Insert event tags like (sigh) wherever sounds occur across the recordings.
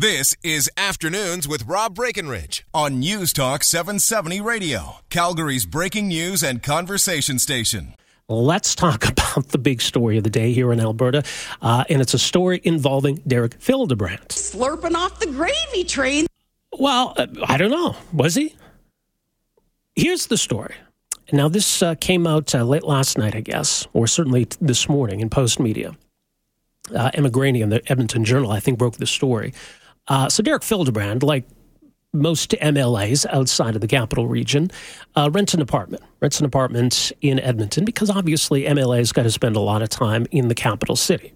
This is Afternoons with Rob Breckenridge on News Talk 770 Radio, Calgary's breaking news and conversation station. Let's talk (laughs) about the big story of the day here in Alberta, uh, and it's a story involving Derek Fildebrandt. Slurping off the gravy train. Well, uh, I don't know. Was he? Here's the story. Now, this uh, came out uh, late last night, I guess, or certainly t- this morning in Post Media. Uh, Emma Graney in the Edmonton Journal, I think, broke the story. Uh, so Derek Fildebrandt, like most MLAs outside of the capital region, uh, rents an apartment, rents an apartment in Edmonton because obviously MLAs got to spend a lot of time in the capital city.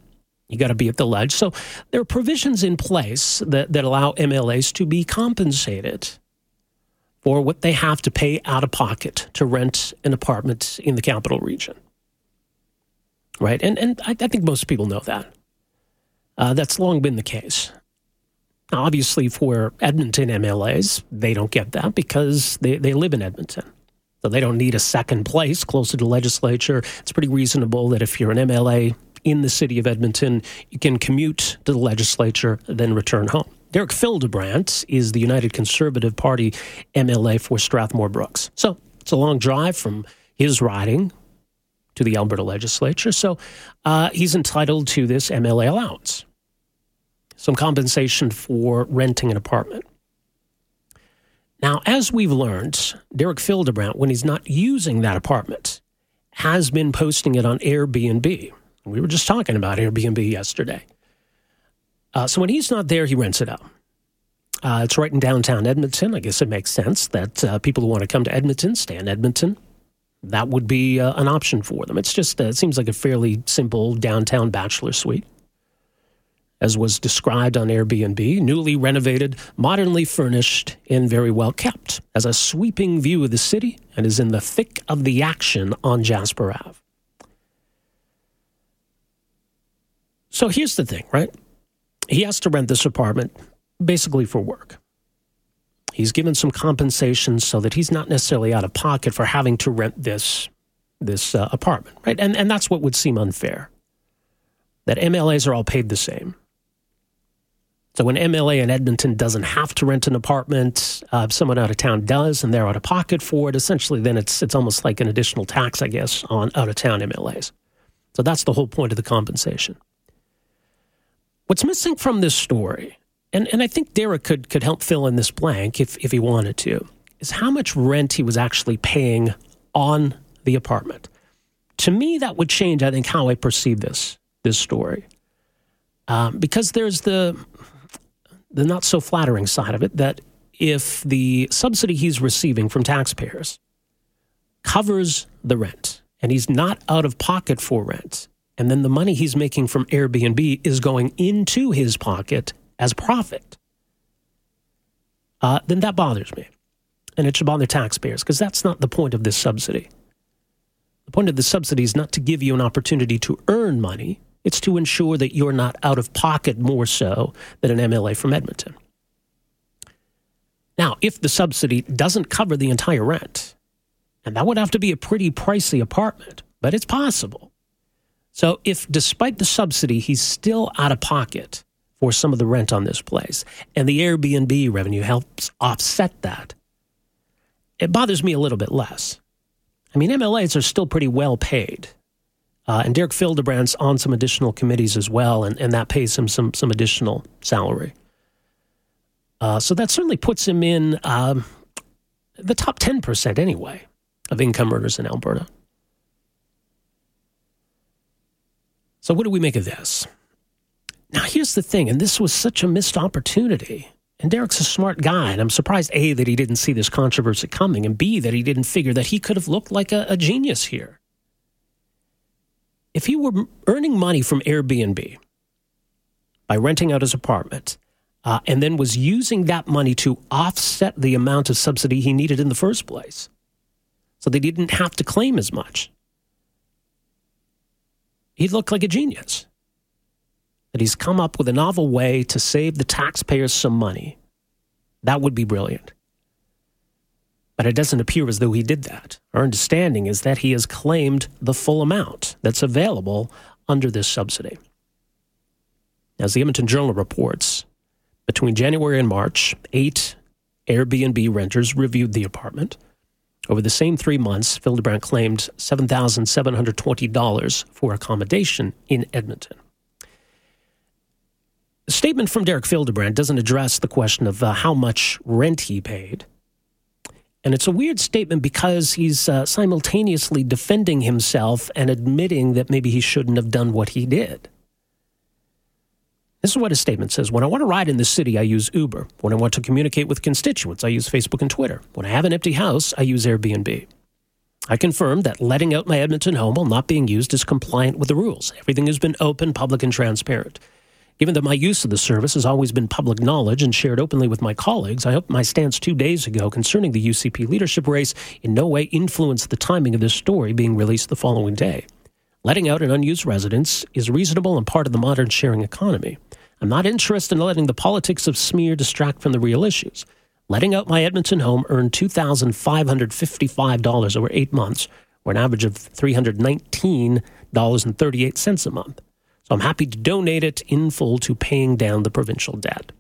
You got to be at the ledge. So there are provisions in place that, that allow MLAs to be compensated for what they have to pay out of pocket to rent an apartment in the capital region. Right? And, and I, I think most people know that. Uh, that's long been the case. Obviously, for Edmonton MLAs, they don't get that because they, they live in Edmonton. So they don't need a second place closer to legislature. It's pretty reasonable that if you're an MLA in the city of Edmonton, you can commute to the legislature, then return home. Derek Fildebrandt is the United Conservative Party MLA for Strathmore Brooks. So it's a long drive from his riding to the Alberta legislature. So uh, he's entitled to this MLA allowance some compensation for renting an apartment. Now, as we've learned, Derek Fildebrandt, when he's not using that apartment, has been posting it on Airbnb. We were just talking about Airbnb yesterday. Uh, so when he's not there, he rents it out. Uh, it's right in downtown Edmonton. I guess it makes sense that uh, people who want to come to Edmonton stay in Edmonton. That would be uh, an option for them. It's just, uh, it seems like a fairly simple downtown bachelor suite as was described on Airbnb, newly renovated, modernly furnished, and very well kept, has a sweeping view of the city and is in the thick of the action on Jasper Ave. So here's the thing, right? He has to rent this apartment basically for work. He's given some compensation so that he's not necessarily out of pocket for having to rent this this uh, apartment, right? And and that's what would seem unfair. That MLAs are all paid the same. So when MLA in Edmonton doesn't have to rent an apartment, uh, someone out of town does and they're out of pocket for it, essentially then it's it's almost like an additional tax, I guess, on out of town MLAs. So that's the whole point of the compensation. What's missing from this story, and, and I think Derek could could help fill in this blank if, if he wanted to, is how much rent he was actually paying on the apartment. To me, that would change, I think, how I perceive this this story. Um, because there's the the not so flattering side of it that if the subsidy he's receiving from taxpayers covers the rent and he's not out of pocket for rent, and then the money he's making from Airbnb is going into his pocket as profit, uh, then that bothers me. And it should bother taxpayers because that's not the point of this subsidy. The point of the subsidy is not to give you an opportunity to earn money, it's to ensure that you're not out of pocket more so than an MLA from Edmonton. Now, if the subsidy doesn't cover the entire rent, and that would have to be a pretty pricey apartment, but it's possible. So, if despite the subsidy, he's still out of pocket for some of the rent on this place, and the Airbnb revenue helps offset that, it bothers me a little bit less. I mean, MLAs are still pretty well paid. Uh, and Derek Fildebrandt's on some additional committees as well, and, and that pays him some, some additional salary. Uh, so that certainly puts him in um, the top 10% anyway of income earners in Alberta. So, what do we make of this? Now, here's the thing, and this was such a missed opportunity. And Derek's a smart guy, and I'm surprised A, that he didn't see this controversy coming, and B, that he didn't figure that he could have looked like a, a genius here if he were earning money from Airbnb by renting out his apartment uh, and then was using that money to offset the amount of subsidy he needed in the first place, so they didn't have to claim as much, he'd look like a genius. That he's come up with a novel way to save the taxpayers some money. That would be brilliant. But it doesn't appear as though he did that. Our understanding is that he has claimed the full amount that's available under this subsidy. As the Edmonton Journal reports, Between January and March, eight Airbnb renters reviewed the apartment. Over the same three months, Fildebrandt claimed $7,720 for accommodation in Edmonton. The statement from Derek Fildebrandt doesn't address the question of uh, how much rent he paid. And it's a weird statement because he's uh, simultaneously defending himself and admitting that maybe he shouldn't have done what he did. This is what his statement says When I want to ride in the city, I use Uber. When I want to communicate with constituents, I use Facebook and Twitter. When I have an empty house, I use Airbnb. I confirm that letting out my Edmonton home while not being used is compliant with the rules. Everything has been open, public, and transparent. Given though my use of the service has always been public knowledge and shared openly with my colleagues, I hope my stance two days ago concerning the UCP leadership race in no way influenced the timing of this story being released the following day. Letting out an unused residence is reasonable and part of the modern sharing economy. I'm not interested in letting the politics of smear distract from the real issues. Letting out my Edmonton home earned $2,555 over eight months, or an average of $319.38 a month. I'm happy to donate it in full to paying down the provincial debt.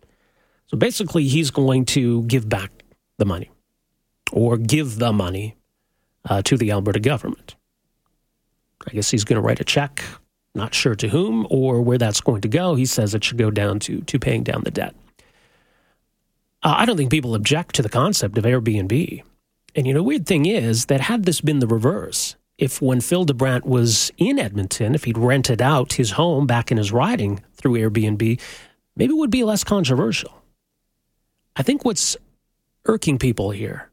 So basically, he's going to give back the money or give the money uh, to the Alberta government. I guess he's going to write a check, not sure to whom or where that's going to go. He says it should go down to, to paying down the debt. Uh, I don't think people object to the concept of Airbnb. And you know, weird thing is that had this been the reverse, if when Fildebrandt was in Edmonton, if he'd rented out his home back in his riding through Airbnb, maybe it would be less controversial. I think what's irking people here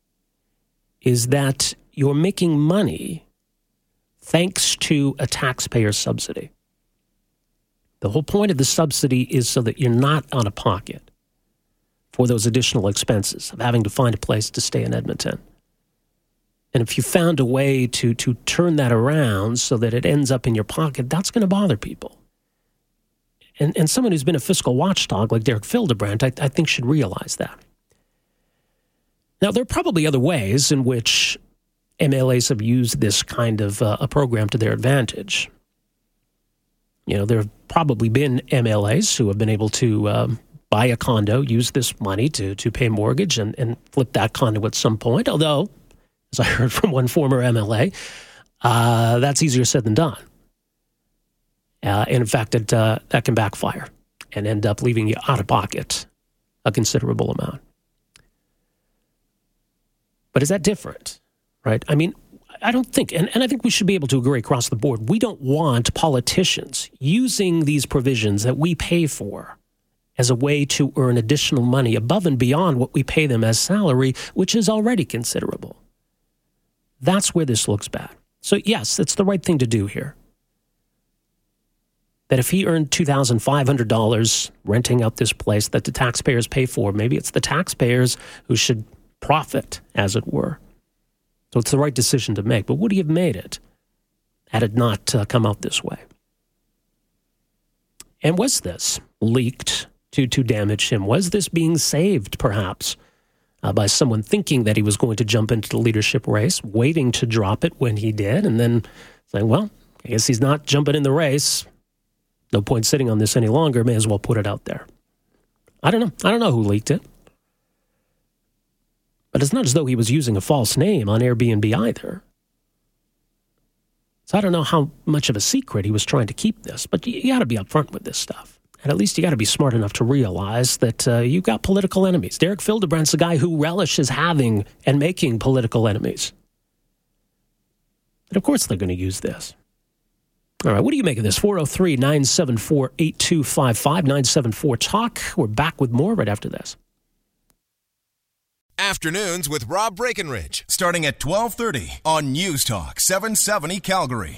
is that you're making money thanks to a taxpayer subsidy. The whole point of the subsidy is so that you're not out of pocket for those additional expenses of having to find a place to stay in Edmonton. And if you found a way to, to turn that around so that it ends up in your pocket, that's going to bother people. And, and someone who's been a fiscal watchdog like Derek Fildebrandt, I, I think, should realize that. Now, there are probably other ways in which MLAs have used this kind of uh, a program to their advantage. You know, there have probably been MLAs who have been able to um, buy a condo, use this money to, to pay mortgage, and, and flip that condo at some point, although as I heard from one former MLA, uh, that's easier said than done. Uh, and in fact, it, uh, that can backfire and end up leaving you out of pocket a considerable amount. But is that different? Right? I mean, I don't think, and, and I think we should be able to agree across the board, we don't want politicians using these provisions that we pay for as a way to earn additional money above and beyond what we pay them as salary, which is already considerable. That's where this looks bad. So, yes, it's the right thing to do here. That if he earned $2,500 renting out this place that the taxpayers pay for, maybe it's the taxpayers who should profit, as it were. So it's the right decision to make. But would he have made it had it not uh, come out this way? And was this leaked to, to damage him? Was this being saved, perhaps? Uh, by someone thinking that he was going to jump into the leadership race, waiting to drop it when he did, and then saying, well, I guess he's not jumping in the race. No point sitting on this any longer. May as well put it out there. I don't know. I don't know who leaked it. But it's not as though he was using a false name on Airbnb either. So I don't know how much of a secret he was trying to keep this, but you, you got to be upfront with this stuff. And at least you got to be smart enough to realize that uh, you've got political enemies. Derek Fildebrandt's a guy who relishes having and making political enemies. And of course, they're going to use this. All right, what do you make of this? 403 974 8255 974 Talk. We're back with more right after this. Afternoons with Rob Breckenridge, starting at 1230 on News Talk 770 Calgary.